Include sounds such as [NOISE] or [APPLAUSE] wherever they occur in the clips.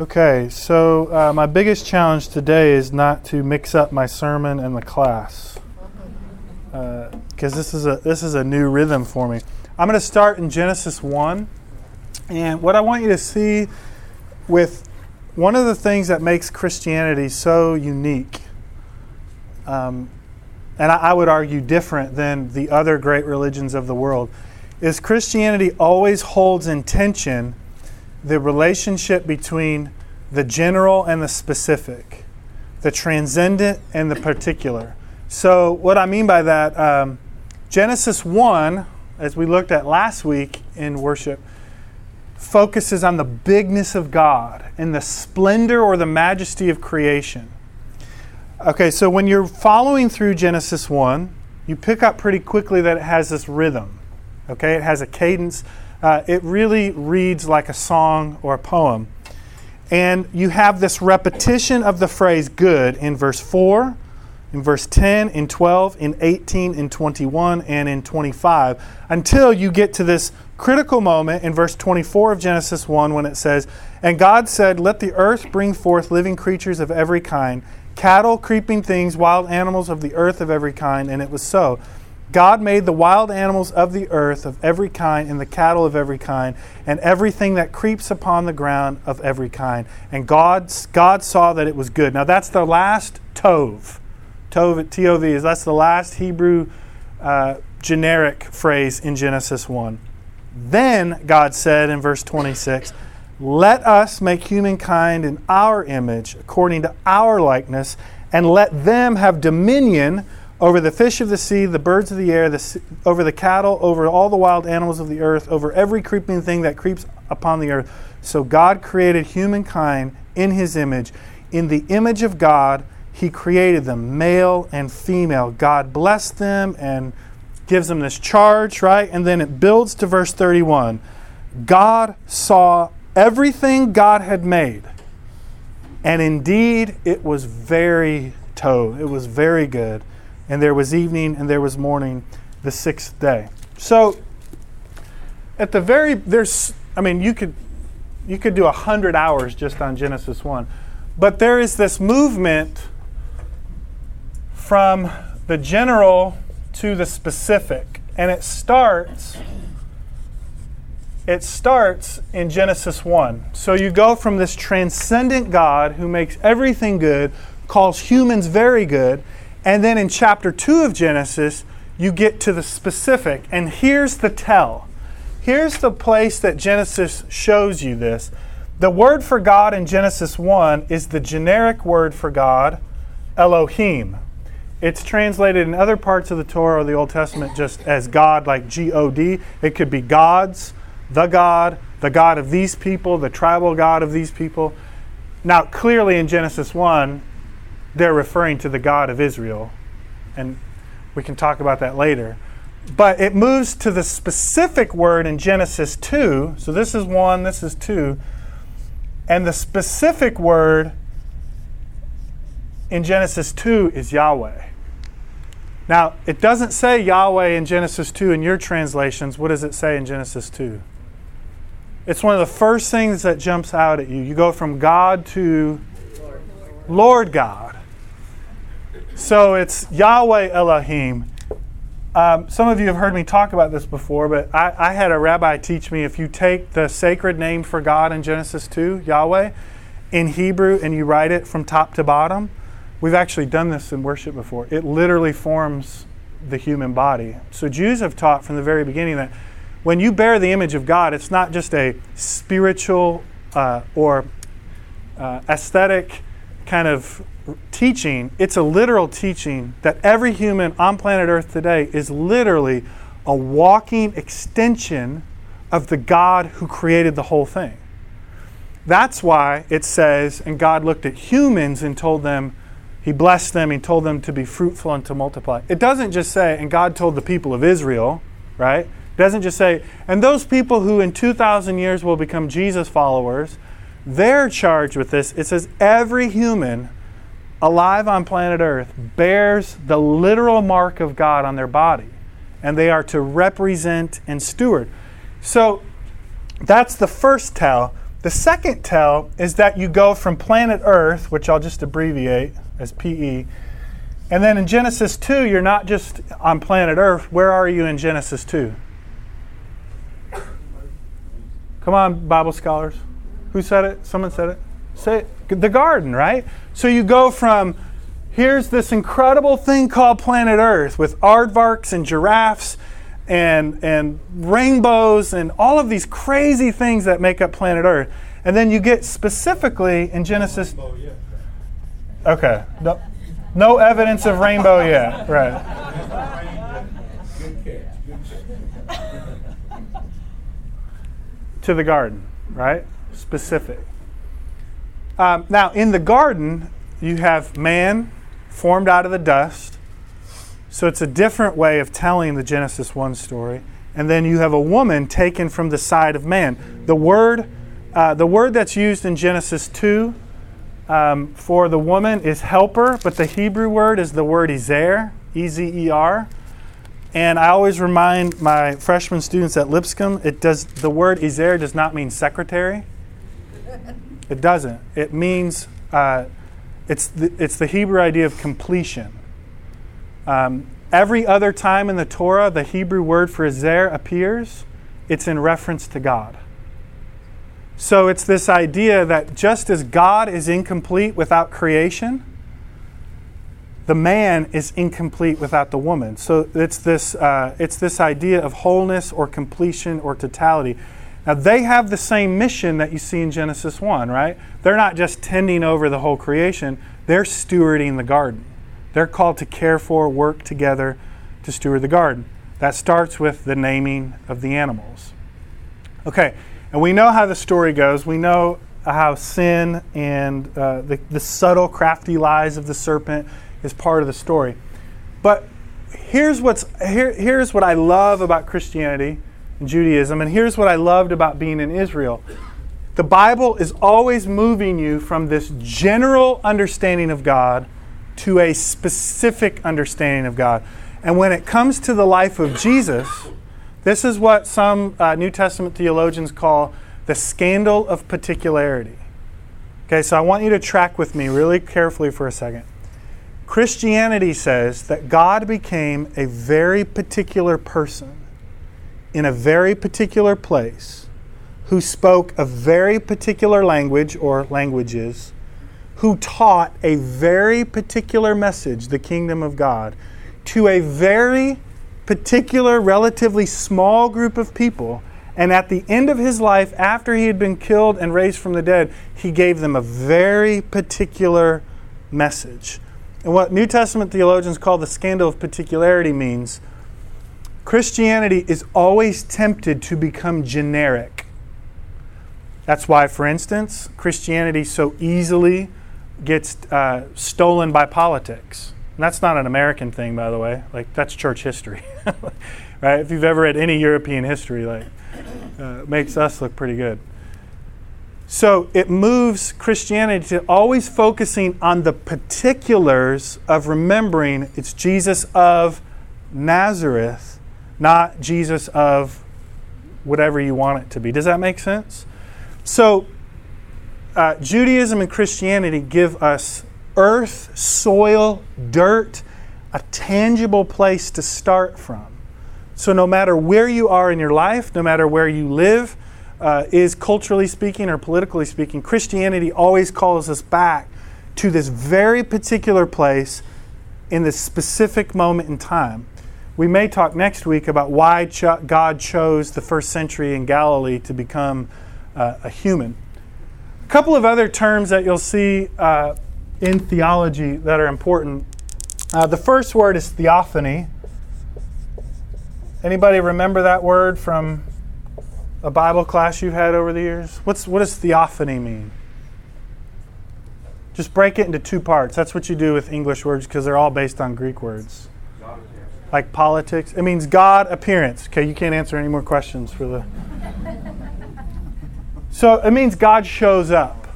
Okay, so uh, my biggest challenge today is not to mix up my sermon and the class, because uh, this is a this is a new rhythm for me. I'm going to start in Genesis one, and what I want you to see with one of the things that makes Christianity so unique, um, and I, I would argue different than the other great religions of the world, is Christianity always holds in tension the relationship between the general and the specific, the transcendent and the particular. So, what I mean by that, um, Genesis 1, as we looked at last week in worship, focuses on the bigness of God and the splendor or the majesty of creation. Okay, so when you're following through Genesis 1, you pick up pretty quickly that it has this rhythm. Okay, it has a cadence uh, it really reads like a song or a poem. And you have this repetition of the phrase good in verse 4, in verse 10, in 12, in 18, in 21, and in 25, until you get to this critical moment in verse 24 of Genesis 1 when it says, And God said, Let the earth bring forth living creatures of every kind, cattle, creeping things, wild animals of the earth of every kind. And it was so. God made the wild animals of the earth of every kind, and the cattle of every kind, and everything that creeps upon the ground of every kind. And God, God saw that it was good. Now that's the last tov. Tov, T-O-V, is that's the last Hebrew uh, generic phrase in Genesis 1. Then God said in verse 26, Let us make humankind in our image, according to our likeness, and let them have dominion over the fish of the sea, the birds of the air, the, over the cattle, over all the wild animals of the earth, over every creeping thing that creeps upon the earth. So God created humankind in his image. In the image of God, he created them, male and female. God blessed them and gives them this charge, right? And then it builds to verse 31. God saw everything God had made, and indeed it was very tov. It was very good and there was evening, and there was morning the sixth day. So, at the very there's, I mean, you could you could do a hundred hours just on Genesis one, but there is this movement from the general to the specific, and it starts it starts in Genesis 1. So you go from this transcendent God who makes everything good, calls humans very good, and then in chapter 2 of Genesis, you get to the specific. And here's the tell. Here's the place that Genesis shows you this. The word for God in Genesis 1 is the generic word for God, Elohim. It's translated in other parts of the Torah or the Old Testament just as God, like G O D. It could be gods, the God, the God of these people, the tribal God of these people. Now, clearly in Genesis 1, they're referring to the God of Israel. And we can talk about that later. But it moves to the specific word in Genesis 2. So this is 1, this is 2. And the specific word in Genesis 2 is Yahweh. Now, it doesn't say Yahweh in Genesis 2 in your translations. What does it say in Genesis 2? It's one of the first things that jumps out at you. You go from God to Lord, Lord God. So it's Yahweh Elohim. Um, some of you have heard me talk about this before, but I, I, had a rabbi teach me if you take the sacred name for God in Genesis 2, Yahweh, in Hebrew, and you write it from top to bottom, we've actually done this in worship before. It literally forms the human body. So Jews have taught from the very beginning that when you bear the image of God, it's not just a spiritual uh, or uh, aesthetic kind of teaching, it's a literal teaching that every human on planet Earth today is literally a walking extension of the God who created the whole thing. That's why it says, and God looked at humans and told them, He blessed them, He told them to be fruitful and to multiply. It doesn't just say, and God told the people of Israel, right? It doesn't just say, and those people who in 2,000 years will become Jesus followers, they're charged with this. It says, every human alive on planet Earth bears the literal mark of God on their body, and they are to represent and steward. So that's the first tell. The second tell is that you go from planet Earth, which I'll just abbreviate as PE, and then in Genesis 2, you're not just on planet Earth. Where are you in Genesis 2? Come on, Bible scholars. Who said it? Someone said it? Say it. The garden, right? So you go from here's this incredible thing called planet Earth with aardvarks and giraffes and, and rainbows and all of these crazy things that make up planet Earth. And then you get specifically in Genesis. Okay. No, no evidence of rainbow yet. Right. to the garden, right? Specific. Um, now, in the garden, you have man formed out of the dust so it's a different way of telling the Genesis 1 story. And then you have a woman taken from the side of man. The word, uh, the word that's used in Genesis 2 um, for the woman is helper, but the Hebrew word is the word ezer, E Z E R. And I always remind my freshman students at Lipscomb, it does the word ezer does not mean secretary. It doesn't. It means uh, it's the, it's the Hebrew idea of completion. Um, every other time in the Torah, the Hebrew word for Ezer appears, it's in reference to God. So it's this idea that just as God is incomplete without creation, the man is incomplete without the woman. So it's this, uh, it's this idea of wholeness or completion or totality. Now, they have the same mission that you see in Genesis 1, right? They're not just tending over the whole creation, they're stewarding the garden. They're called to care for, work together to steward the garden. That starts with the naming of the animals. Okay, and we know how the story goes. We know how sin and uh, the, the subtle, crafty lies of the serpent is part of the story. But here's, what's, here, here's what I love about Christianity Judaism, and here's what I loved about being in Israel. The Bible is always moving you from this general understanding of God to a specific understanding of God. And when it comes to the life of Jesus, this is what some uh, New Testament theologians call the scandal of particularity. Okay, so I want you to track with me really carefully for a second. Christianity says that God became a very particular person in a very particular place who spoke a very particular language or languages who taught a very particular message, the kingdom of God, to a very particular, relatively small group of people. And at the end of his life, after he had been killed and raised from the dead, he gave them a very particular message. And what New Testament theologians call the scandal of particularity means Christianity is always tempted to become generic. That's why, for instance, Christianity so easily gets uh, stolen by politics. And that's not an American thing, by the way. Like that's church history, [LAUGHS] right? If you've ever read any European history, like uh, makes us look pretty good. So it moves Christianity to always focusing on the particulars of remembering it's Jesus of Nazareth, not Jesus of whatever you want it to be. Does that make sense? So uh, Judaism and Christianity give us earth, soil, dirt, a tangible place to start from. So, no matter where you are in your life, no matter where you live, uh, is culturally speaking or politically speaking, Christianity always calls us back to this very particular place in this specific moment in time. We may talk next week about why cho- God chose the first century in Galilee to become uh, a human. A couple of other terms that you'll see uh, in theology that are important. Uh, the first word is theophany. Anybody remember that word from a Bible class you've had over the years? What's what does theophany mean? Just break it into two parts. That's what you do with English words because they're all based on Greek words. Like politics. It means God appearance. Okay, you can't answer any more questions for the [LAUGHS] so it means God shows up.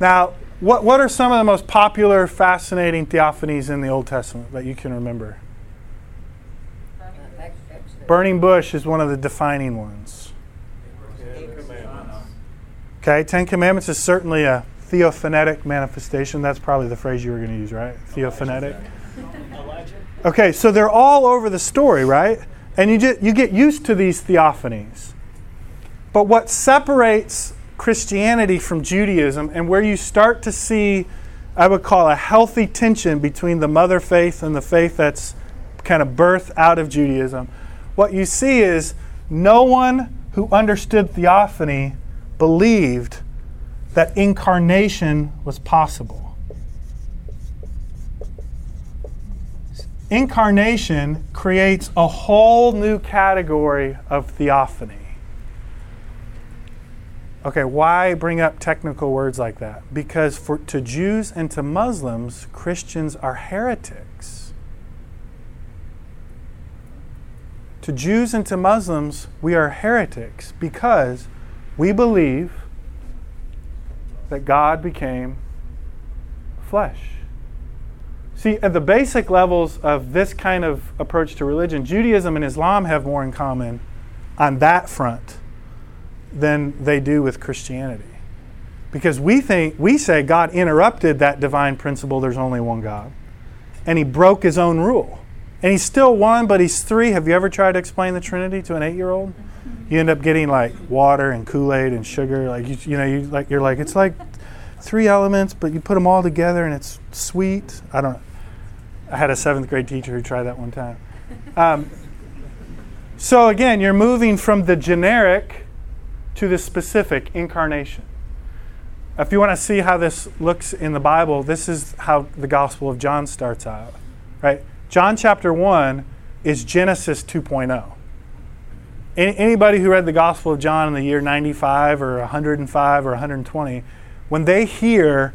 Now, what, what are some of the most popular, fascinating theophanies in the Old Testament that you can remember? Burning bush is one of the defining ones. Okay, Ten Commandments is certainly a theophanetic manifestation. That's probably the phrase you were going to use, right? Theophanetic. Okay, so they're all over the story, right? And you, just, you get used to these theophanies. But what separates Christianity from Judaism and where you start to see, I would call a healthy tension between the mother faith and the faith that's kind of birthed out of Judaism, what you see is no one who understood theophany believed that incarnation was possible. Incarnation creates a whole new category of theophany. Okay, why bring up technical words like that? Because for to Jews and to Muslims, Christians are heretics. To Jews and to Muslims, we are heretics because we believe that God became flesh. See, at the basic levels of this kind of approach to religion, Judaism and Islam have more in common on that front than they do with Christianity. Because we think we say God interrupted that divine principle there's only one God. And he broke his own rule. And he's still one, but he's three. Have you ever tried to explain the Trinity to an 8-year-old? You end up getting like water and Kool-Aid and sugar like you, you know you like you're like it's like three elements, but you put them all together and it's sweet. I don't know. I had a seventh grade teacher who tried that one time. [LAUGHS] Um, so again, you're moving from the generic to the specific incarnation. If you want to see how this looks in the Bible, this is how the Gospel of John starts out. Right? John chapter 1 is Genesis 2.0. Anybody who read the Gospel of John in the year 95 or 105 or 120, when they hear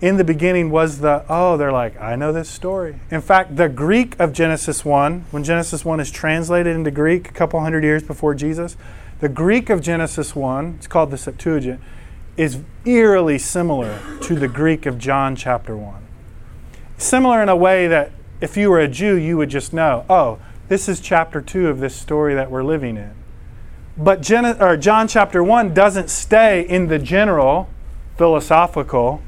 in the beginning was the, oh, they're like, I know this story. In fact, the Greek of Genesis 1, when Genesis 1 is translated into Greek a couple hundred years before Jesus, the Greek of Genesis 1, it's called the Septuagint, is eerily similar to the Greek of John chapter 1. Similar in a way that if you were a Jew, you would just know, oh, this is chapter 2 of this story that we're living in. But Gen- John chapter 1 doesn't stay in the general philosophical.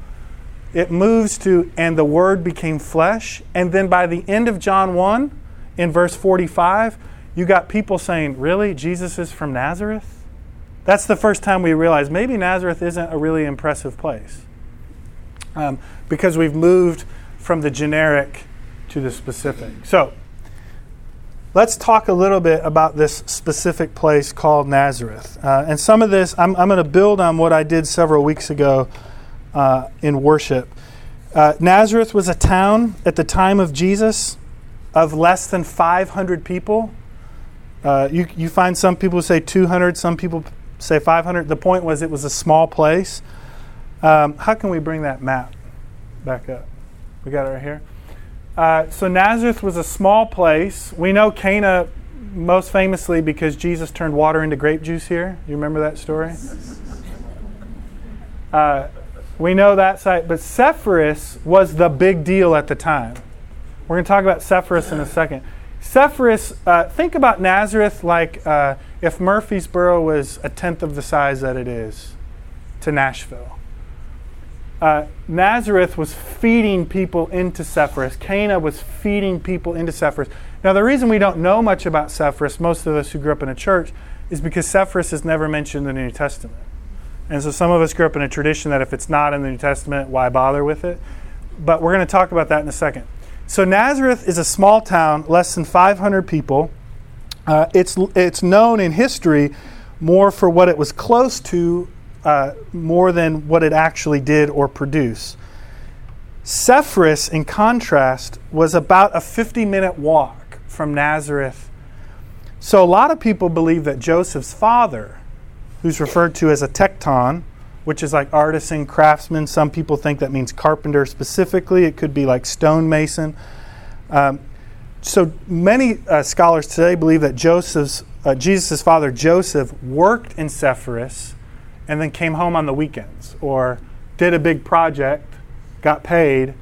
It moves to, and the Word became flesh. And then by the end of John 1, in verse 45, you got people saying, Really? Jesus is from Nazareth? That's the first time we realize maybe Nazareth isn't a really impressive place. Um, because we've moved from the generic to the specific. So, let's talk a little bit about this specific place called Nazareth. Uh, and some of this, I'm, I'm going to build on what I did several weeks ago uh, in worship. Uh, Nazareth was a town at the time of Jesus of less than 500 people. Uh, you, you find some people say 200, some people say 500. The point was it was a small place. Um, how can we bring that map back up? We got it right here. Uh, so Nazareth was a small place. We know Cana most famously because Jesus turned water into grape juice here. You remember that story? Uh, we know that site, but Sepphoris was the big deal at the time. We're going to talk about Sepphoris in a second. Sepphoris, uh, think about Nazareth like uh, if Murfreesboro was a tenth of the size that it is to Nashville. Uh, Nazareth was feeding people into Sepphoris. Cana was feeding people into Sepphoris. Now, the reason we don't know much about Sepphoris, most of us who grew up in a church, is because Sepphoris is never mentioned in the New Testament. And so some of us grew up in a tradition that if it's not in the New Testament, why bother with it? But we're going to talk about that in a second. So Nazareth is a small town, less than 500 people. Uh, it's, it's known in history more for what it was close to, uh, more than what it actually did or produced. Sepphoris, in contrast, was about a 50 minute walk from Nazareth. So a lot of people believe that Joseph's father, who's referred to as a tekton, which is like artisan, craftsman. Some people think that means carpenter specifically. It could be like stonemason. Um, so many uh, scholars today believe that Joseph's, uh, Jesus' father Joseph worked in Sepphoris and then came home on the weekends or did a big project, got paid,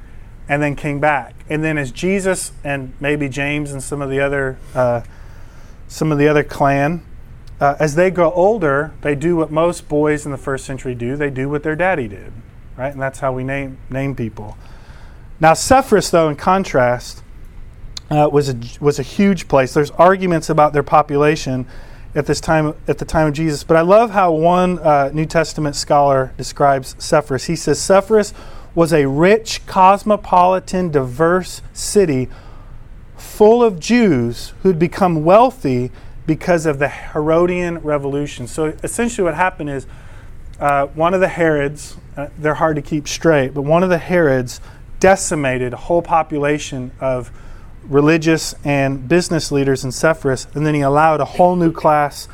and then came back. And then as Jesus and maybe James and some of the other uh, some of the other clan uh, as they grow older, they do what most boys in the first century do. They do what their daddy did, right? And that's how we name name people. Now, Sepphoris, though, in contrast, uh, was a was a huge place. There's arguments about their population at this time at the time of Jesus, but I love how one uh, New Testament scholar describes Sepphoris. He says Sepphoris was a rich, cosmopolitan, diverse city full of Jews who'd become wealthy because of the Herodian revolution. So essentially, what happened is uh, one of the Herods, uh, they're hard to keep straight, but one of the Herods decimated a whole population of religious and business leaders in Sepphoris, and then he allowed a whole new class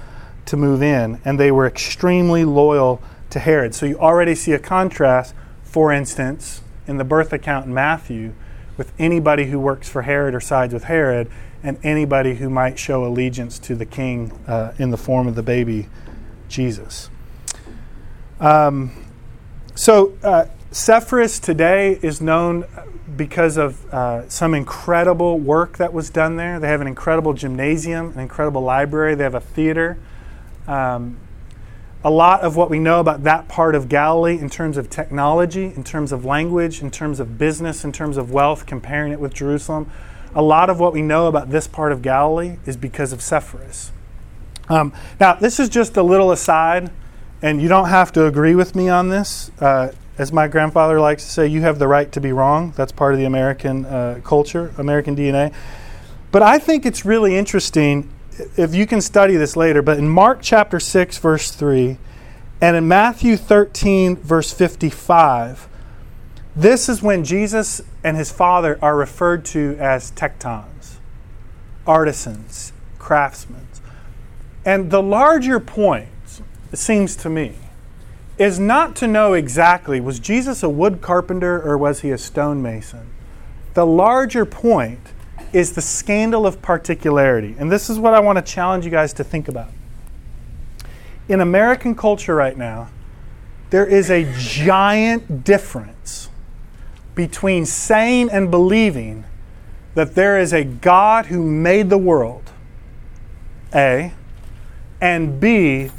to move in, and they were extremely loyal to Herod. So you already see a contrast, for instance, in the birth account in Matthew, with anybody who works for Herod or sides with Herod, and anybody who might show allegiance to the king uh, in the form of the baby Jesus. Um, so, uh, Sepphoris today is known because of uh, some incredible work that was done there. They have an incredible gymnasium, an incredible library, they have a theater. Um, a lot of what we know about that part of Galilee in terms of technology, in terms of language, in terms of business, in terms of wealth, comparing it with Jerusalem, a lot of what we know about this part of Galilee is because of Sepphoris. Um, now, this is just a little aside, and you don't have to agree with me on this. Uh, as my grandfather likes to say, you have the right to be wrong. That's part of the American uh, culture, American DNA. But I think it's really interesting if you can study this later. But in Mark chapter 6, verse 3, and in Matthew 13, verse 55, this is when Jesus and his Father are referred to as tektons, artisans, craftsmen. And the larger point, it seems to me, is not to know exactly was Jesus a wood carpenter or was he a stonemason? The larger point is the scandal of particularity. And this is what I want to challenge you guys to think about. In American culture right now, there is a giant difference between saying and believing that there is a God who made the world, A, and B,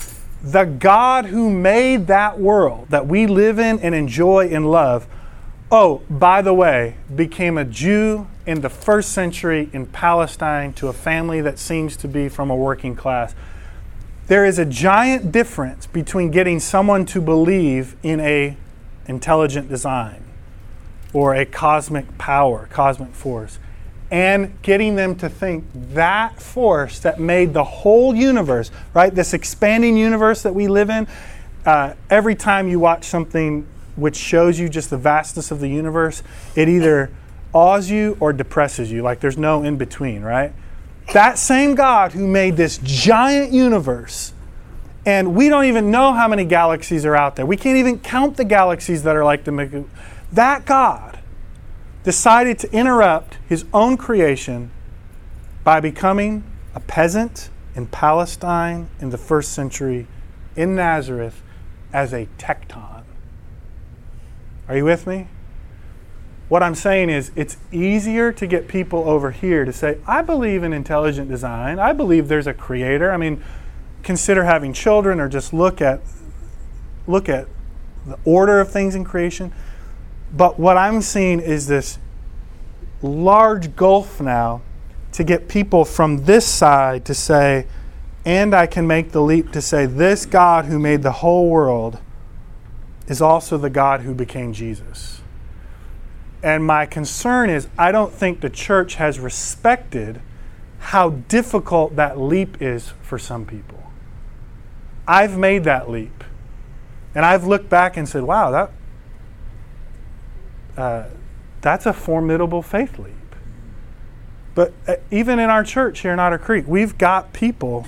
the God who made that world that we live in and enjoy and love, oh, by the way, became a Jew in the first century in Palestine to a family that seems to be from a working class. There is a giant difference between getting someone to believe in a intelligent design or a cosmic power, cosmic force, and getting them to think that force that made the whole universe, right, this expanding universe that we live in, uh, every time you watch something which shows you just the vastness of the universe, it either awes you or depresses you. Like there's no in between, right? That same God who made this giant universe, and we don't even know how many galaxies are out there. We can't even count the galaxies that are like the Milky that God decided to interrupt his own creation by becoming a peasant in Palestine in the first century in Nazareth as a tekton. Are you with me? What I'm saying is, it's easier to get people over here to say, I believe in intelligent design. I believe there's a creator. I mean, consider having children or just look at look at the order of things in creation. But what I'm seeing is this large gulf now to get people from this side to say, and I can make the leap to say, this God who made the whole world is also the God who became Jesus. And my concern is, I don't think the church has respected how difficult that leap is for some people. I've made that leap. And I've looked back and said, wow, that, uh, that's a formidable faith leap. But uh, even in our church here in Otter Creek, we've got people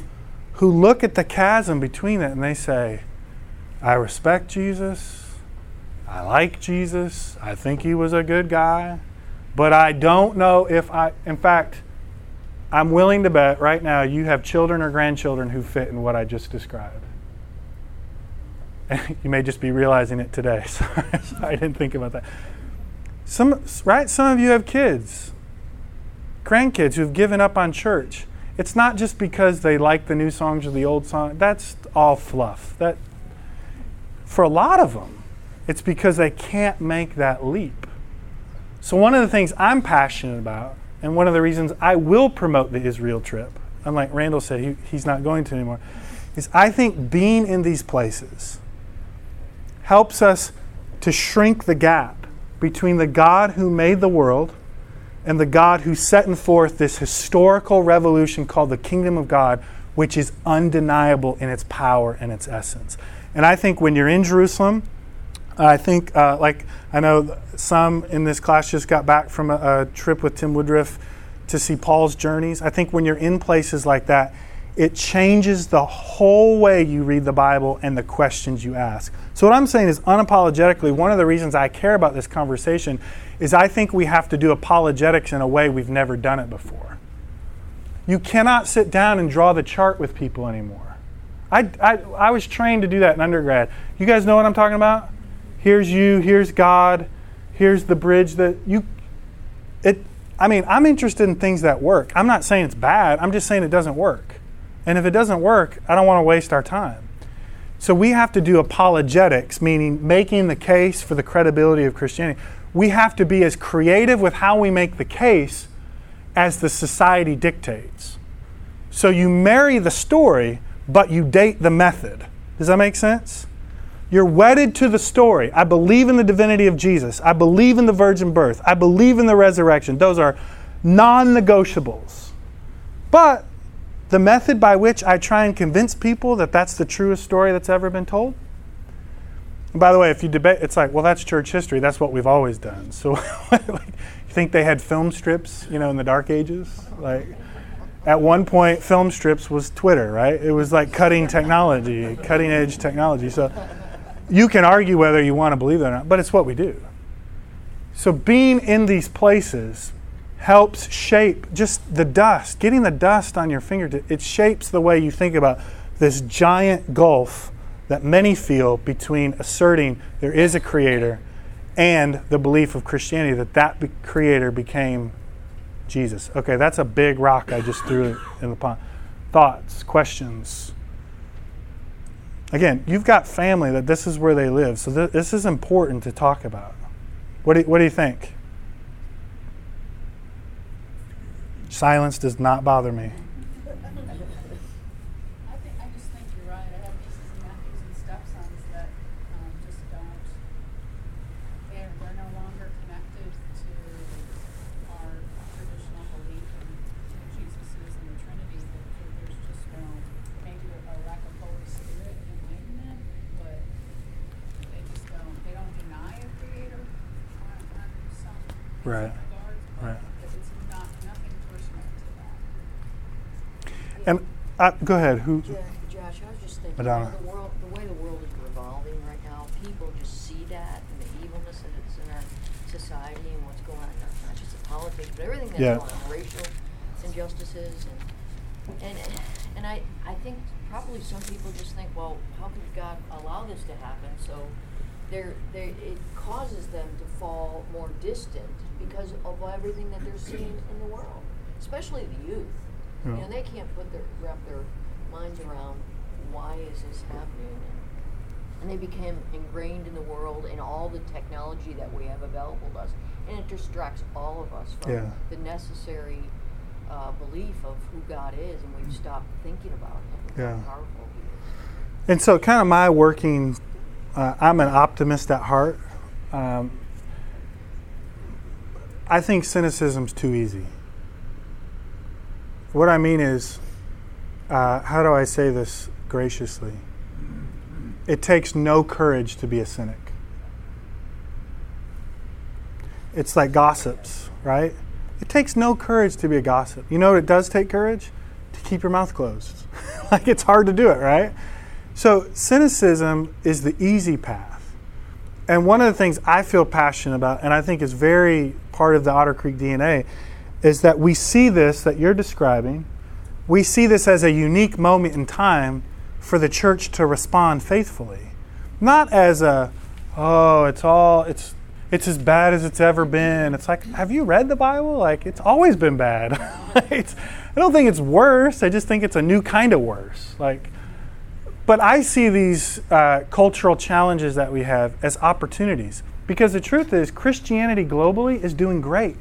who look at the chasm between it and they say, I respect Jesus. I like Jesus. I think he was a good guy. But I don't know if I, in fact, I'm willing to bet right now you have children or grandchildren who fit in what I just described. [LAUGHS] you may just be realizing it today. [LAUGHS] Sorry, I didn't think about that. Some, right? Some of you have kids, grandkids who've given up on church. it's not just because they like the new songs or the old song. That's all fluff. That for a lot of them, it's because they can't make that leap. So one of the things I'm passionate about, and one of the reasons I will promote the Israel trip, unlike Randall said he, he's not going to anymore, is I think being in these places helps us to shrink the gap between the God who made the world and the God who set forth this historical revolution called the kingdom of God, which is undeniable in its power and its essence. And I think when you're in Jerusalem, I think, uh, like, I know some in this class just got back from a, a trip with Tim Woodruff to see Paul's journeys. I think when you're in places like that, it changes the whole way you read the Bible and the questions you ask. So, what I'm saying is, unapologetically, one of the reasons I care about this conversation is I think we have to do apologetics in a way we've never done it before. You cannot sit down and draw the chart with people anymore. I, I, I was trained to do that in undergrad. You guys know what I'm talking about? Here's you, here's God, here's the bridge that you. It, I mean, I'm interested in things that work. I'm not saying it's bad, I'm just saying it doesn't work. And if it doesn't work, I don't want to waste our time. So we have to do apologetics, meaning making the case for the credibility of Christianity. We have to be as creative with how we make the case as the society dictates. So you marry the story, but you date the method. Does that make sense? You're wedded to the story. I believe in the divinity of Jesus. I believe in the virgin birth. I believe in the resurrection. Those are non negotiables. But the method by which I try and convince people that that's the truest story that's ever been told. And by the way, if you debate, it's like, well, that's church history. That's what we've always done. So, [LAUGHS] like, you think they had film strips, you know, in the Dark Ages? Like, at one point, film strips was Twitter, right? It was like cutting technology, cutting edge technology. So, you can argue whether you want to believe that or not, but it's what we do. So, being in these places helps shape just the dust, getting the dust on your fingertips. It shapes the way you think about this giant gulf that many feel between asserting there is a creator and the belief of Christianity that that be- creator became Jesus. Okay, that's a big rock I just threw in the pond. Thoughts, questions. Again, you've got family that this is where they live, so th- this is important to talk about. What do, what do you think? Silence does not bother me. Right. but it's not, nothing personal to that. And uh, go ahead. Who? Josh, I was just thinking, Madonna. the world, the way the world is revolving right now, people just see that and the evilness that's in our society and what's going on, not, not just in politics, but everything that's Yeah. going on, racial injustices and and and I I think probably some people just think, well, how could God allow this to happen? So they're, they're, it causes them to fall more distant because of everything that they're seeing in the world, especially the youth. Yeah. know, they can't put their wrap their minds around why is this happening, and, and they become ingrained in the world and all the technology that we have available to us, and it distracts all of us from Yeah. the necessary uh, belief of who God is, and we've stopped thinking about Him, and Yeah. how powerful He is. And so, kind of my working, uh, I'm an optimist at heart. Um, I think cynicism's too easy. What I mean is, uh, how do I say this graciously? It takes no courage to be a cynic. It's like gossips, right? It takes no courage to be a gossip. You know what it does take courage? To keep your mouth closed. [LAUGHS] like it's hard to do it, right? So cynicism is the easy path. And one of the things I feel passionate about, and I think is very part of the Otter Creek DNA, is that we see this that you're describing, we see this as a unique moment in time for the church to respond faithfully. Not as a, oh, it's all, it's, it's as bad as it's ever been. It's like, have you read the Bible? Like, it's always been bad. [LAUGHS] I don't think it's worse. I just think it's a new kind of worse. Like, but I see these uh, cultural challenges that we have as opportunities because the truth is, Christianity globally is doing great.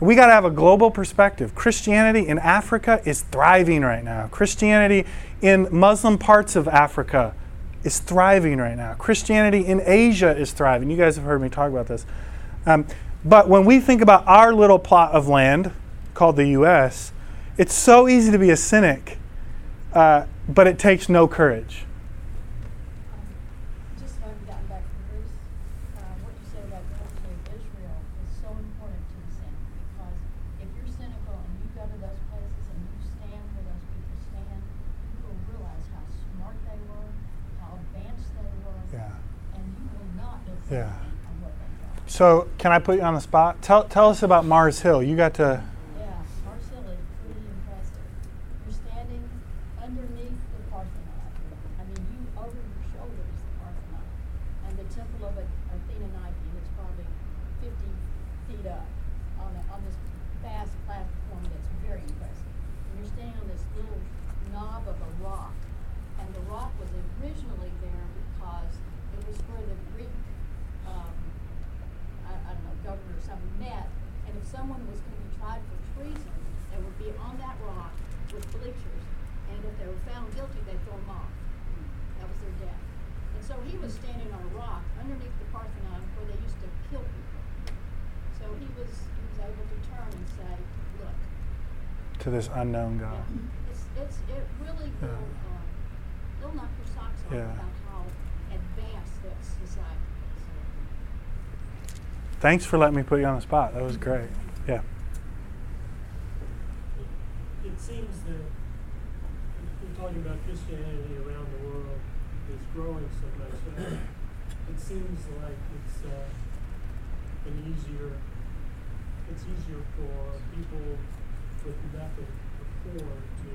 We got to have a global perspective. Christianity in Africa is thriving right now. Christianity in Muslim parts of Africa is thriving right now. Christianity in Asia is thriving. You guys have heard me talk about this. Um, but when we think about our little plot of land called the U.S., it's so easy to be a cynic, uh, but it takes no courage. Just having gotten back from Greece, uh, what you said about the country of Israel is so important to the cynic because if you're cynical and you go to those places and you stand where those people stand, you will realize how smart they were, how advanced they were, Yeah. and you will not do Yeah. on what they got. So, can I put you on the spot? Tell, tell us about Mars Hill. You got to. Yeah, Mars Hill is pretty impressive. You're standing underneath the Parthenon. I mean, you over your shoulder is the Parthenon, and the Temple of Athena Nike, and it's probably 50 feet up on a, on this vast platform that's very impressive. And you're standing on this little knob of a rock, and the rock was originally there because it was where the Greek. Um, I, I don't know, governor or something met, and if someone was going to be tried for treason, they would be on that rock with bleachers, and if they were found guilty, they'd throw them off. That was their death. And so he was standing on a rock underneath the Parthenon where they used to kill people. So he was he was able to turn and say, "Look, To this unknown God. it's it's it really will Yeah. um, it'll knock your socks off Yeah. about how advanced that society is." Thanks for letting me put you on the spot. That was great. Yeah. It seems that we're talking about Christianity around the world is growing so much. uh, It seems like it's uh, an easier, it's easier for people with nothing before to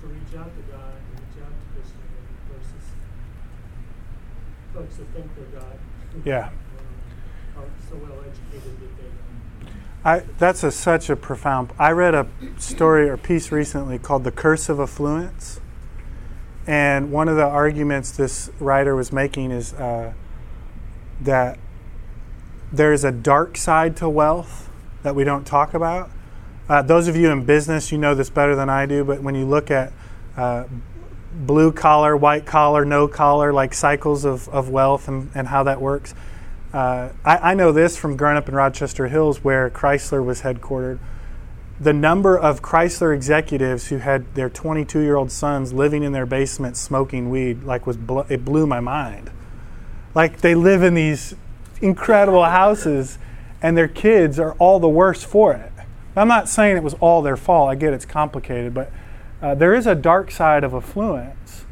to reach out to God and reach out to Christianity versus folks that think they're God. Yeah. [LAUGHS] Aren't so well educated that they I, that's a, such a profound. I read a story or piece recently called "The Curse of Affluence," and one of the arguments this writer was making is uh, that there is a dark side to wealth that we don't talk about. Uh, those of you in business, you know this better than I do. But when you look at uh, blue collar, white collar, no collar, like cycles of, of wealth and, and how that works. Uh, I, I know this from growing up in Rochester Hills, where Chrysler was headquartered. The number of Chrysler executives who had their 22 year old sons living in their basement smoking weed, like was it blew my mind. Like they live in these incredible houses, and their kids are all the worse for it. I'm not saying it was all their fault. I get it's complicated, but uh, there is a dark side of affluence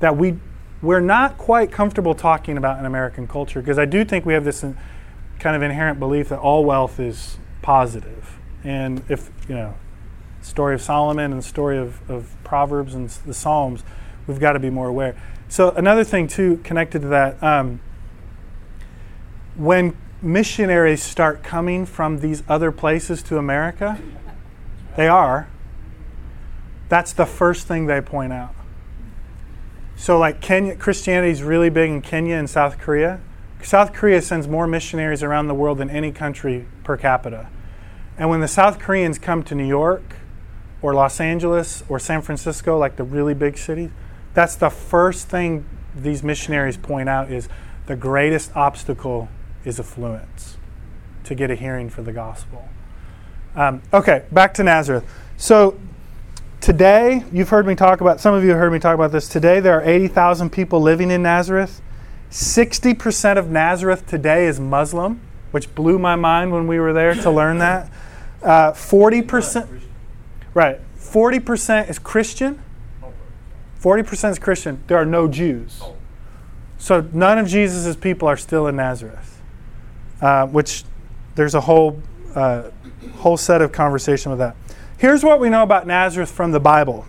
that we we're not quite comfortable talking about in American culture because I do think we have this in, kind of inherent belief that all wealth is positive. And if, you know, story of Solomon and the story of, of Proverbs and the Psalms, we've got to be more aware. So, another thing, too, connected to that, um, when missionaries start coming from these other places to America, they are, that's the first thing they point out. So, like Kenya, Christianity is really big in Kenya and South Korea. South Korea sends more missionaries around the world than any country per capita. And when the South Koreans come to New York or Los Angeles or San Francisco, like the really big cities, that's the first thing these missionaries point out is the greatest obstacle is affluence to get a hearing for the gospel. Um, okay, back to Nazareth. So today, you've heard me talk about, some of you have heard me talk about this. Today, there are 80,000 people living in Nazareth. 60% of Nazareth today is Muslim, which blew my mind when we were there to learn that. Uh, 40%, right, 40% is Christian. 40% is Christian. There are no Jews. So none of Jesus' people are still in Nazareth, uh, which there's a whole, uh, whole set of conversation with that. Here's what we know about Nazareth from the Bible.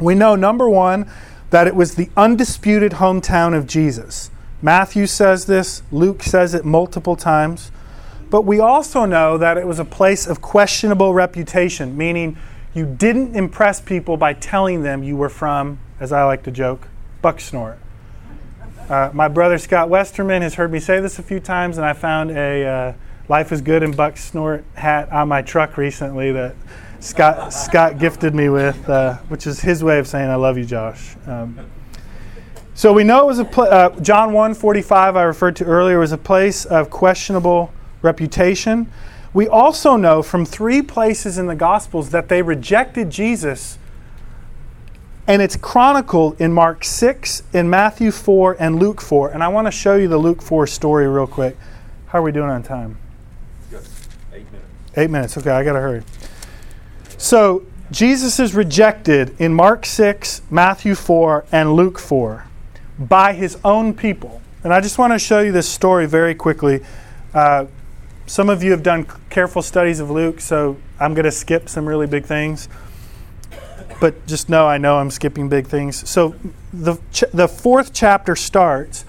We know, number one, that it was the undisputed hometown of Jesus. Matthew says this, Luke says it multiple times. But we also know that it was a place of questionable reputation, meaning you didn't impress people by telling them you were from, as I like to joke, Bucksnort. Uh, my brother Scott Westerman has heard me say this a few times, and I found a uh, Life is Good in Bucksnort hat on my truck recently that Scott, Scott gifted me with, uh, which is his way of saying, I love you, Josh. Um, so we know it was a pl- uh, John 1 45, I referred to earlier, was a place of questionable reputation. We also know from three places in the Gospels that they rejected Jesus and it's chronicled in Mark 6, in Matthew 4, and Luke 4. And I want to show you the Luke 4 story real quick. How are we doing on time? Good. Eight minutes. Eight minutes. Okay, I got to hurry. So, Jesus is rejected in Mark 6, Matthew 4, and Luke 4 by his own people. And I just want to show you this story very quickly. Uh, some of you have done careful studies of Luke, so I'm going to skip some really big things but just know I know I'm skipping big things. So the ch- the fourth chapter starts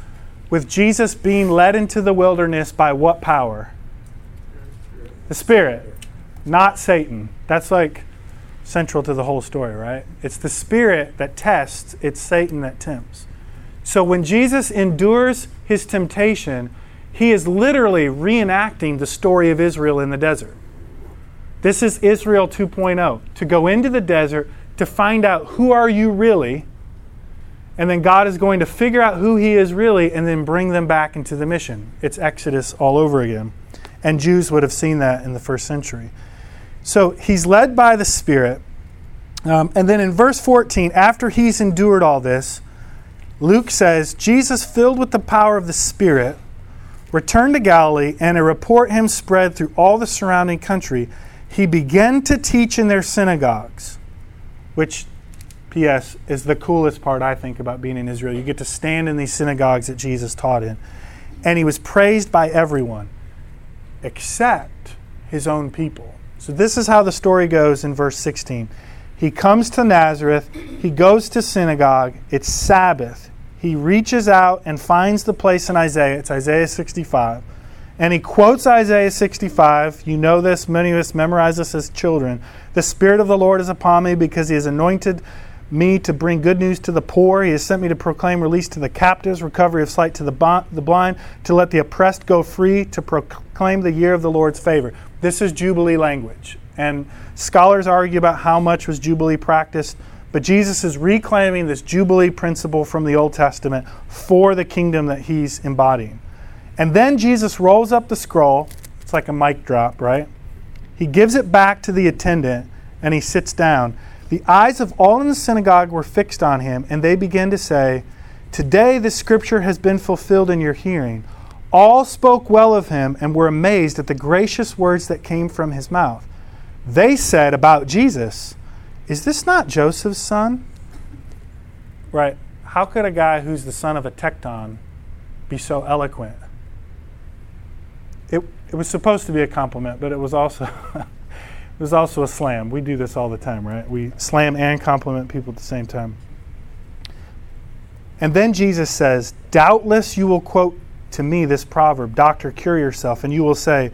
with Jesus being led into the wilderness by what power? The Spirit, not Satan. That's like central to the whole story, right? It's the Spirit that tests, it's Satan that tempts. So when Jesus endures his temptation, he is literally reenacting the story of Israel in the desert. This is Israel 2.0 to go into the desert to find out who are you really and then God is going to figure out who he is really and then bring them back into the mission. It's Exodus all over again. And Jews would have seen that in the first century. So he's led by the Spirit. Um, and then in verse 14, after he's endured all this, Luke says, Jesus, filled with the power of the Spirit, returned to Galilee, and a report him spread through all the surrounding country. He began to teach in their synagogues which, P.S., is the coolest part, I think, about being in Israel. You get to stand in these synagogues that Jesus taught in. And he was praised by everyone except his own people. So, this is how the story goes in verse 16. He comes to Nazareth, he goes to synagogue, it's Sabbath. He reaches out and finds the place in Isaiah, it's Isaiah 65 and he quotes Isaiah 65. You know this, many of us memorize this as children. The Spirit of the Lord is upon me because he has anointed me to bring good news to the poor. He has sent me to proclaim release to the captives, recovery of sight to the, the blind, to let the oppressed go free, to proclaim the year of the Lord's favor. This is Jubilee language. And scholars argue about how much was Jubilee practiced, but Jesus is reclaiming this Jubilee principle from the Old Testament for the kingdom that he's embodying. And then Jesus rolls up the scroll. It's like a mic drop, right? He gives it back to the attendant and he sits down. The eyes of all in the synagogue were fixed on him, and they began to say, Today this scripture has been fulfilled in your hearing. All spoke well of him and were amazed at the gracious words that came from his mouth. They said about Jesus, Is this not Joseph's son? Right. How could a guy who's the son of a tekton be so eloquent? it, it was supposed to be a compliment, but it was also [LAUGHS] it was also a slam. We do this all the time, right? We slam and compliment people at the same time. And then Jesus says, Doubtless you will quote to me this proverb, Doctor, cure yourself, and you will say,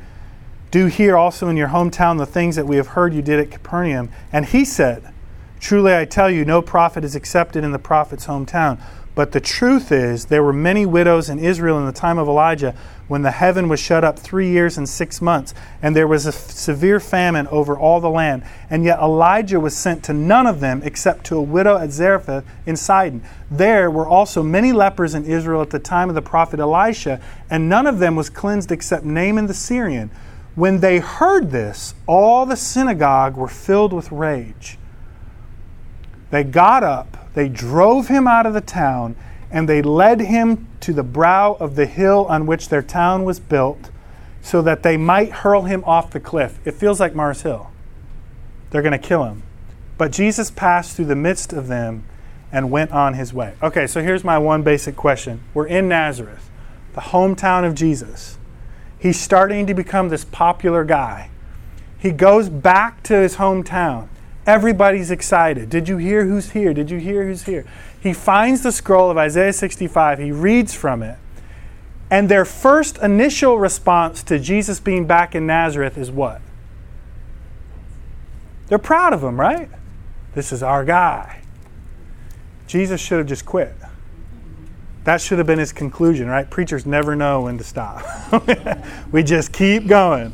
Do here also in your hometown the things that we have heard you did at Capernaum. And he said, Truly I tell you, no prophet is accepted in the prophet's hometown. But the truth is, there were many widows in Israel in the time of Elijah when the heaven was shut up three years and six months, and there was a severe famine over all the land. And yet Elijah was sent to none of them except to a widow at Zarephath in Sidon. There were also many lepers in Israel at the time of the prophet Elisha, and none of them was cleansed except Naaman the Syrian. When they heard this, all the synagogue were filled with rage. They got up they drove him out of the town, and they led him to the brow of the hill on which their town was built, so that they might hurl him off the cliff. It feels like Mars Hill. They're going to kill him. But Jesus passed through the midst of them and went on his way. Okay, so here's my one basic question. We're in Nazareth, the hometown of Jesus. He's starting to become this popular guy. He goes back to his hometown. Everybody's excited. Did you hear who's here? Did you hear who's here? He finds the scroll of Isaiah 65, he reads from it, And their first initial response to Jesus being back in Nazareth is what? They're proud of him, right? This is our guy. Jesus should have just quit. That should have been his conclusion, right? Preachers never know when to stop. [LAUGHS] we just keep going.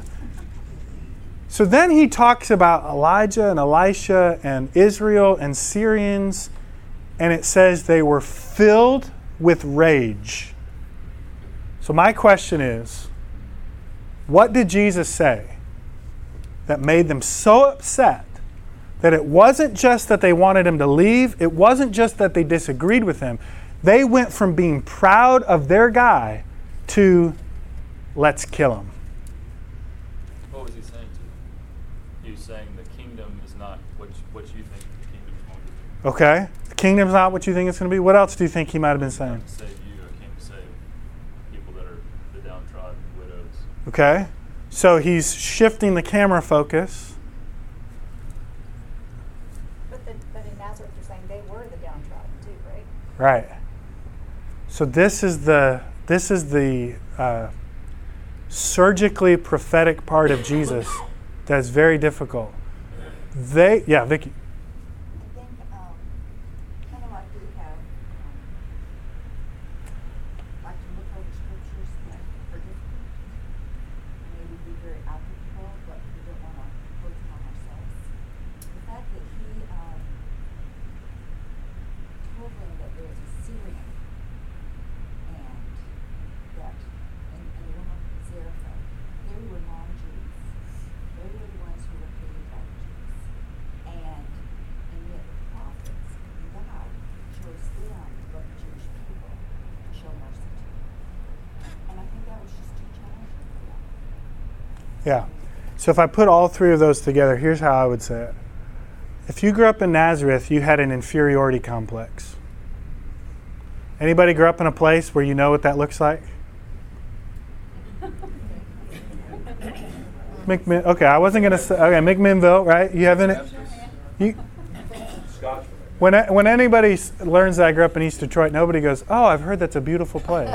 So then he talks about Elijah and Elisha and Israel and Syrians, and it says they were filled with rage. So, my question is what did Jesus say that made them so upset that it wasn't just that they wanted him to leave, it wasn't just that they disagreed with him. They went from being proud of their guy to let's kill him. What was he saying to them? He was saying the kingdom is not what you, what you think the kingdom is going to be. Okay? The kingdom's not what you think it's going to be. What else do you think he might have been I saying? came to save you. I came to save people that are the downtrodden, widows. Okay? So he's shifting the camera focus. But, the, but in Nazareth, you're saying they were the downtrodden too, right? Right. So this is the this is the uh, surgically prophetic part of Jesus that is very difficult. They yeah, Vicky. I think, um, kind of like we have, um, like to look over scriptures that are different. Maybe be very applicable, but we don't wanna quote them on ourselves. The fact that he, um, told them that there was a Syrian and that, and, and the woman from Zarephath, they were non-Jews. They were the ones who were hated by the Jews. And, and yet the prophets, God chose them, but the Jewish people, to show mercy to. And I think that was just too challenging for them. Yeah. So if I put all three of those together, here's how I would say it. If you grew up in Nazareth, you had an inferiority complex. Anybody grew up in a place where you know what that looks like? McMinn. Okay, I wasn't gonna say. Okay, McMinnville, right? You haven't. You, when when anybody learns that I grew up in East Detroit, nobody goes, "Oh, I've heard that's a beautiful place."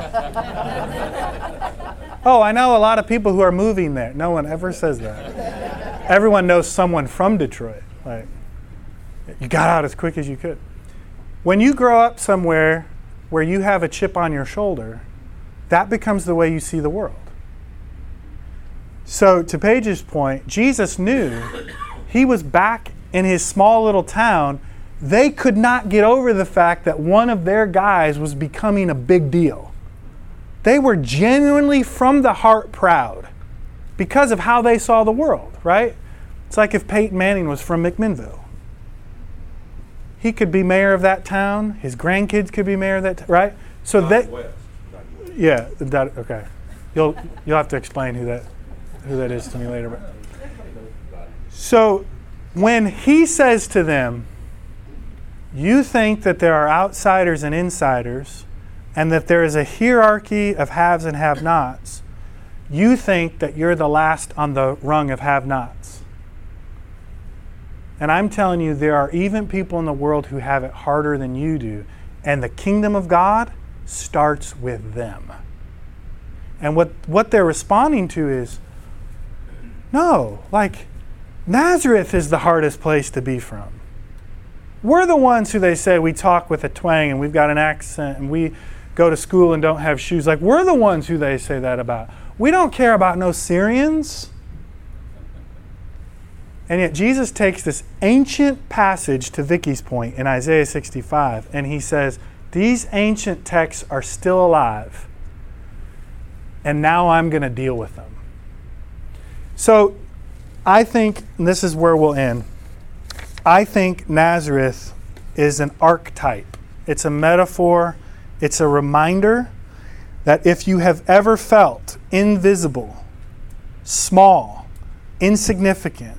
Oh, I know a lot of people who are moving there. No one ever says that. Everyone knows someone from Detroit. Like, you got out as quick as you could. When you grow up somewhere where you have a chip on your shoulder, that becomes the way you see the world. So, to Paige's point, Jesus knew he was back in his small little town. They could not get over the fact that one of their guys was becoming a big deal. They were genuinely from the heart proud because of how they saw the world, right? It's like if Peyton Manning was from McMinnville. He could be mayor of that town, his grandkids could be mayor of that, t- right? So Not they, west. Not west. yeah, that, okay. You'll you'll have to explain who that who that is to me later. But so when he says to them, "You think that there are outsiders and insiders, and that there is a hierarchy of haves and have-nots," you think that you're the last on the rung of have-nots. And I'm telling you, there are even people in the world who have it harder than you do. And the kingdom of God starts with them. And what, what they're responding to is no, like Nazareth is the hardest place to be from. We're the ones who they say we talk with a twang and we've got an accent and we go to school and don't have shoes. Like, we're the ones who they say that about. We don't care about no Syrians. And yet, Jesus takes this ancient passage to Vicky's point in Isaiah 65, and he says, These ancient texts are still alive, and now I'm going to deal with them. So, I think, and this is where we'll end, I think Nazareth is an archetype, it's a metaphor, it's a reminder that if you have ever felt invisible, small, insignificant,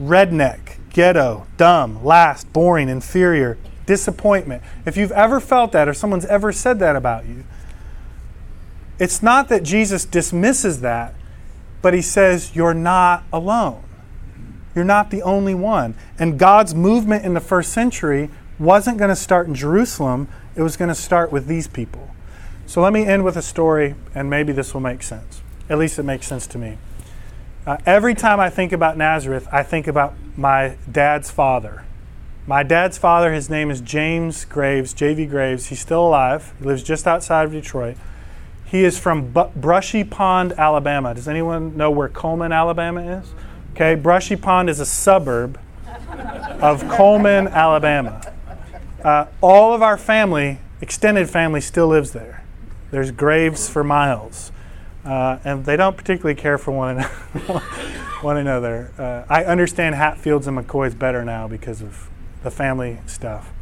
redneck, ghetto, dumb, last, boring, inferior, disappointment. If you've ever felt that or someone's ever said that about you, it's not that Jesus dismisses that, but he says you're not alone. You're not the only one. And God's movement in the first century wasn't going to start in Jerusalem, it was going to start with these people. So let me end with a story, and maybe this will make sense. At least it makes sense to me. Uh, every time I think about Nazareth, I think about my dad's father. My dad's father, his name is James Graves, J.V. Graves. He's still alive. He lives just outside of Detroit. He is from Bu- Brushy Pond, Alabama. Does anyone know where Coleman, Alabama is? Okay, Brushy Pond is a suburb of Coleman, Alabama. Uh, all of our family, extended family, still lives there. There's graves for miles. Uh, and they don't particularly care for one, [LAUGHS] one another. Uh, I understand Hatfields and McCoys better now because of the family stuff.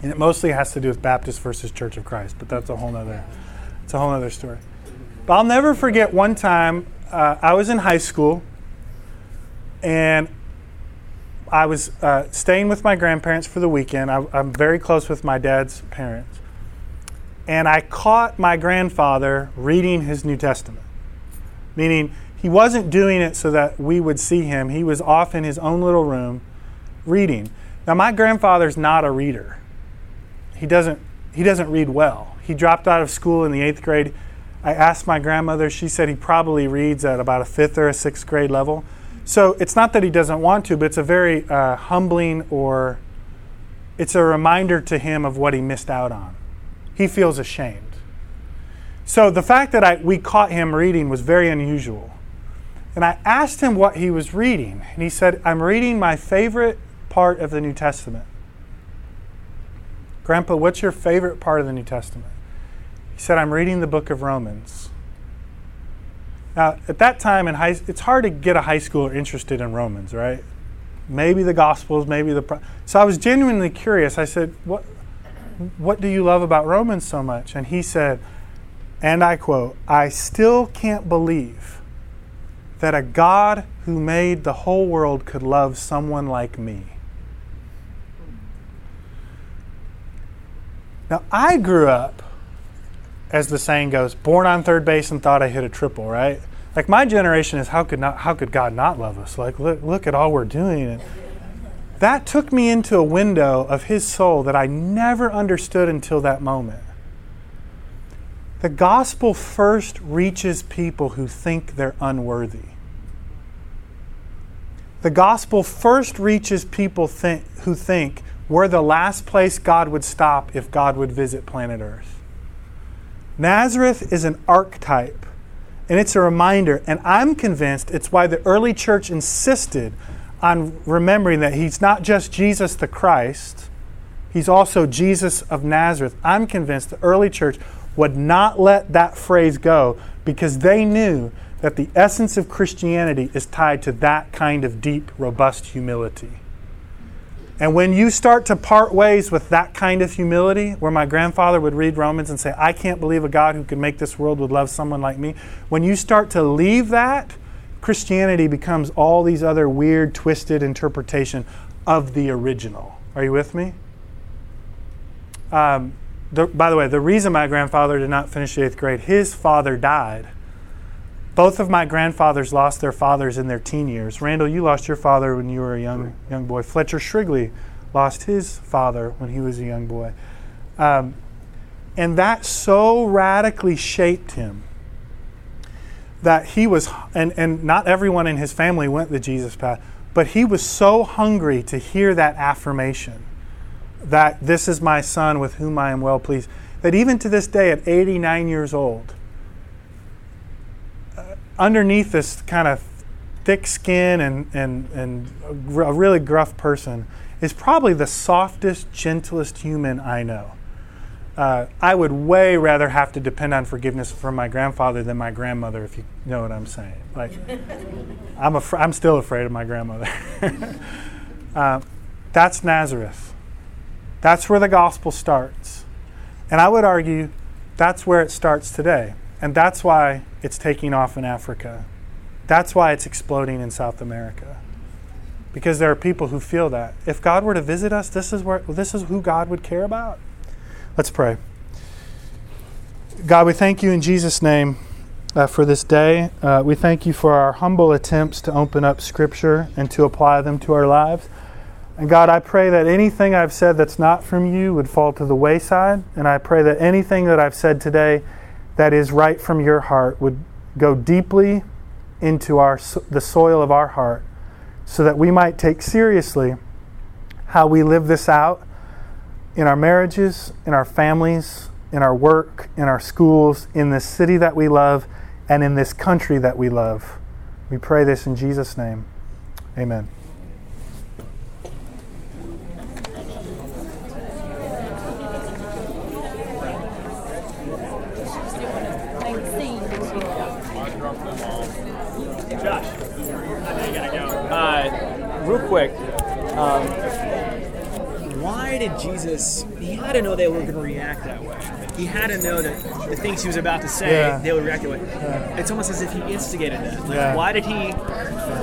And it mostly has to do with Baptist versus Church of Christ, but that's a whole nother, it's a whole other story. But I'll never forget one time uh, I was in high school and I was uh, staying with my grandparents for the weekend. I, I'm very close with my dad's parents. And I caught my grandfather reading his New Testament, meaning he wasn't doing it so that we would see him. He was off in his own little room reading. Now, my grandfather's not a reader. He doesn't, he doesn't read well. He dropped out of school in the eighth grade. I asked my grandmother, she said he probably reads at about a fifth or a sixth grade level. So it's not that he doesn't want to, but it's a very uh, humbling or it's a reminder to him of what he missed out on. He feels ashamed. So the fact that I, we caught him reading was very unusual. And I asked him what he was reading, and he said, I'm reading my favorite part of the New Testament. Grandpa, what's your favorite part of the New Testament? He said, I'm reading the book of Romans. Now, at that time in high, it's hard to get a high schooler interested in Romans, right? Maybe the Gospels, maybe the. So I was genuinely curious. I said, "What, what do you love about Romans so much?" And he said, and I quote, "I still can't believe that a God who made the whole world could love someone like me." Now, I grew up, as the saying goes, born on third base and thought I hit a triple, right? Like my generation is how could not how could God not love us? Like look look at all we're doing. And that took me into a window of his soul that I never understood until that moment. The gospel first reaches people who think they're unworthy. The gospel first reaches people think, who think we're the last place God would stop if God would visit planet Earth. Nazareth is an archetype, and it's a reminder, and I'm convinced it's why the early church insisted on remembering that he's not just Jesus the Christ, he's also Jesus of Nazareth. I'm convinced the early church would not let that phrase go because they knew that the essence of Christianity is tied to that kind of deep, robust humility. And when you start to part ways with that kind of humility, where my grandfather would read Romans and say, I can't believe a God who could make this world would love someone like me, when you start to leave that, Christianity becomes all these other weird, twisted interpretation of the original. Are you with me? Um, the, by the way, the reason my grandfather did not finish the eighth grade, his father died. Both of my grandfathers lost their fathers in their teen years. Randall, you lost your father when you were a young young boy. Fletcher Shrigley lost his father when he was a young boy. Um, and that so radically shaped him that he was, and, and not everyone in his family went the Jesus path, but he was so hungry to hear that affirmation that this is my son with whom I am well pleased, that even to this day, at 89 years old, underneath this kind of thick skin and, and, and a really gruff person is probably the softest, gentlest human I know. Uh, I would way rather have to depend on forgiveness from my grandfather than my grandmother, if you know what I'm saying. Like, [LAUGHS] I'm, af- I'm still afraid of my grandmother. [LAUGHS] uh, that's Nazareth. That's where the gospel starts. And I would argue that's where it starts today. And that's why it's taking off in Africa. That's why it's exploding in South America. Because there are people who feel that. If God were to visit us, this is, where, this is who God would care about. Let's pray. God, we thank you in Jesus' name uh, for this day. Uh, we thank you for our humble attempts to open up Scripture and to apply them to our lives. And God, I pray that anything I've said that's not from you would fall to the wayside. And I pray that anything that I've said today that is right from your heart would go deeply into our, the soil of our heart so that we might take seriously how we live this out in our marriages, in our families, in our work, in our schools, in this city that we love, and in this country that we love. We pray this in Jesus' name. Amen. Josh, I know you gotta go. Uh, real quick, um, why did Jesus? He had to know they were going to react that way. He had to know that the things he was about to say, Yeah. they would react that way. It's almost as if he instigated that. Like, Yeah. Why did he?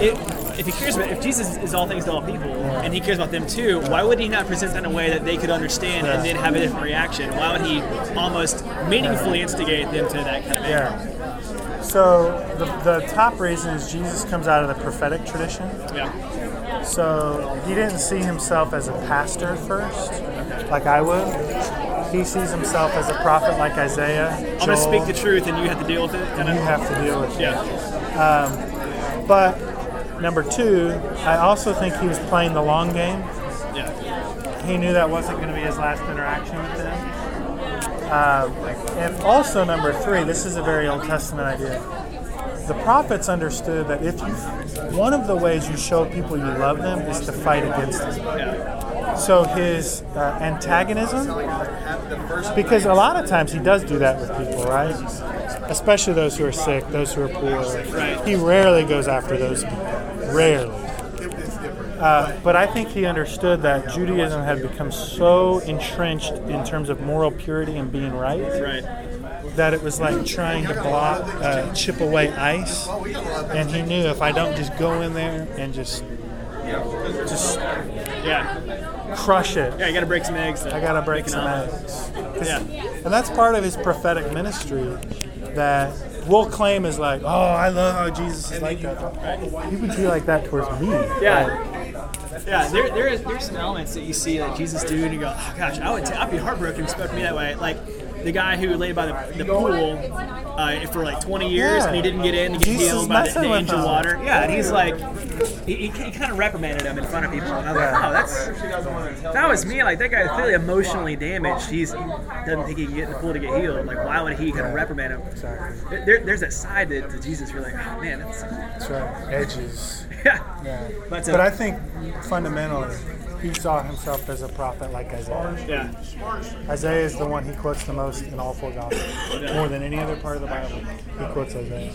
It, if he cares about, if Jesus is all things to all people, and he cares about them too, why would he not present that in a way that they could understand and then have a different reaction? Why would he almost meaningfully instigate them to that kind of anger? Yeah. So the, the top reason is Jesus comes out of the prophetic tradition. Yeah. So he didn't see himself as a pastor first, like I would. He sees himself as a prophet like Isaiah. I'm gonna speak the truth, and you have to deal with it. and you have to deal with it. Yeah. But number two, I also think he was playing the long game. Yeah. He knew that wasn't going to be his last interaction with them. Um, and also number three, this is a very Old Testament idea. The prophets understood that if you, one of the ways you show people you love them is to fight against them. Yeah. So his uh, antagonism, because a lot of times he does do that with people, right? Especially those who are sick, those who are poor. He rarely goes after those people. Rarely. Uh, but I think he understood that Judaism had become so entrenched in terms of moral purity and being right Right. that it was like trying to block, uh, chip away ice. And he knew if I don't just go in there and just, just Yeah. Crush it, Yeah. You got to break some eggs. I gotta break some eggs. Yeah. And that's part of his prophetic ministry that we'll claim is like, oh, I love how Jesus is like that. He would be like that towards me. Yeah. Yeah, there, there is there's some elements that you see that Jesus do, and you go, oh gosh, I would t- I'd be heartbroken if it spoke to me that way. Like the guy who laid by the, the pool uh, for like 20 years Yeah. and he didn't get in to get Jesus healed by the, messing the angel him. water. Yeah, and he's like, he, he, he kind of reprimanded him in front of people. And I was like, Yeah. oh, that's that was me. Like that guy's clearly emotionally damaged. He's he doesn't think he can get in the pool to get healed. Like why would he kind of reprimand him? Exactly. There, there's that side to, to Jesus. You're like, oh man, that's That's right. Edges. [LAUGHS] yeah. Yeah. But, uh, But I think fundamentally, he saw himself as a prophet like Isaiah. Yeah. Isaiah is the one he quotes the most in all four Gospels, more than any other part of the Bible. He quotes Isaiah.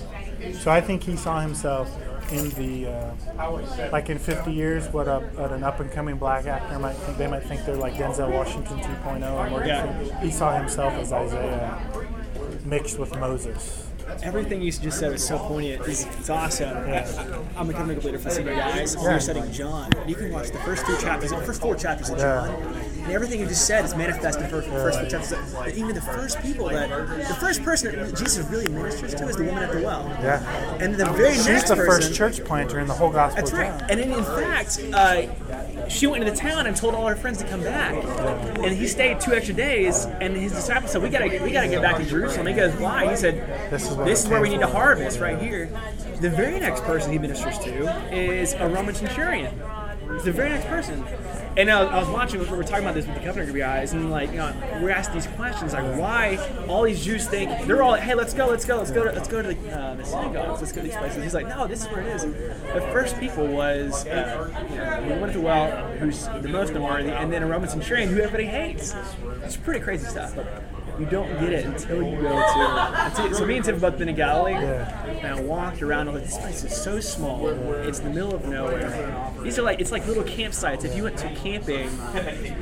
So I think he saw himself in the, uh, like in 50 years, what a, what an up and coming black actor might think. They might think they're like Denzel Washington 2.0 or Morgan Yeah. He saw himself as Isaiah mixed with Moses. Everything you just said was so poignant. It's, it's awesome. I, I'm becoming a completer for senior guys. Yeah. You're studying John. You can watch the first two chapters, the first four chapters of Yeah. John, and everything you just said is manifested in the first, first four chapters. But even the first people that, the first person that Jesus really ministers to is the woman at the well. Yeah. And the very She's next the person, first church planter in the whole Gospel That's of right. John. And then in fact, uh, she went into town and told all her friends to come back. And he stayed two extra days. And his disciples said, "We gotta, we gotta get back to Jerusalem." He goes, "Why?" He said, This is "This is where we need to harvest right here." The very next person he ministers to is a Roman centurion. It's the very next person. And I was, I was watching, we were talking about this with the Covenant Group guys, and like, you know, we're asking these questions, like, why all these Jews think they're all, like, hey, let's go, let's go, let's go, to, let's go to the, uh, the synagogues, let's go to these places. He's like, no, this is where it is. The first people was uh, you know, the the well, who's the most unworthy, and then a Roman centurion who everybody hates. It's pretty crazy stuff. You don't get it until you go to. So me and Tim have both been in Galilee, and I walked around. I'm like, this place is so small. It's in the middle of nowhere. These are like it's like little campsites. If you went to camping,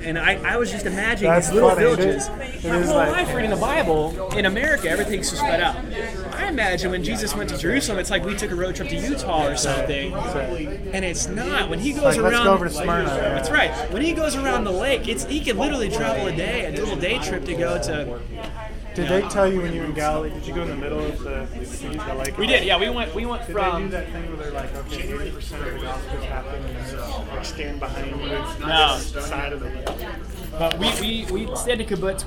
and I, I was just imagining That's these little funny. Villages. is- it is like- life reading the Bible in America, everything's so spread out. I imagine when Jesus went to Jerusalem, it's like we took a road trip to Utah or something, and it's not. When he goes Like, around, let's go over to Smyrna. that's right. When he goes around the lake, it's he can literally travel a day, a little day trip to go to. Did they tell you when you were in Galilee? Did you go in the middle of the the siege of Lake? We did, yeah. We went. We went Did they do from. that thing where they're like, okay, eighty percent of the gospel's happening, and then like stand behind you, No. side of the But we, we, we stayed at kibbutz where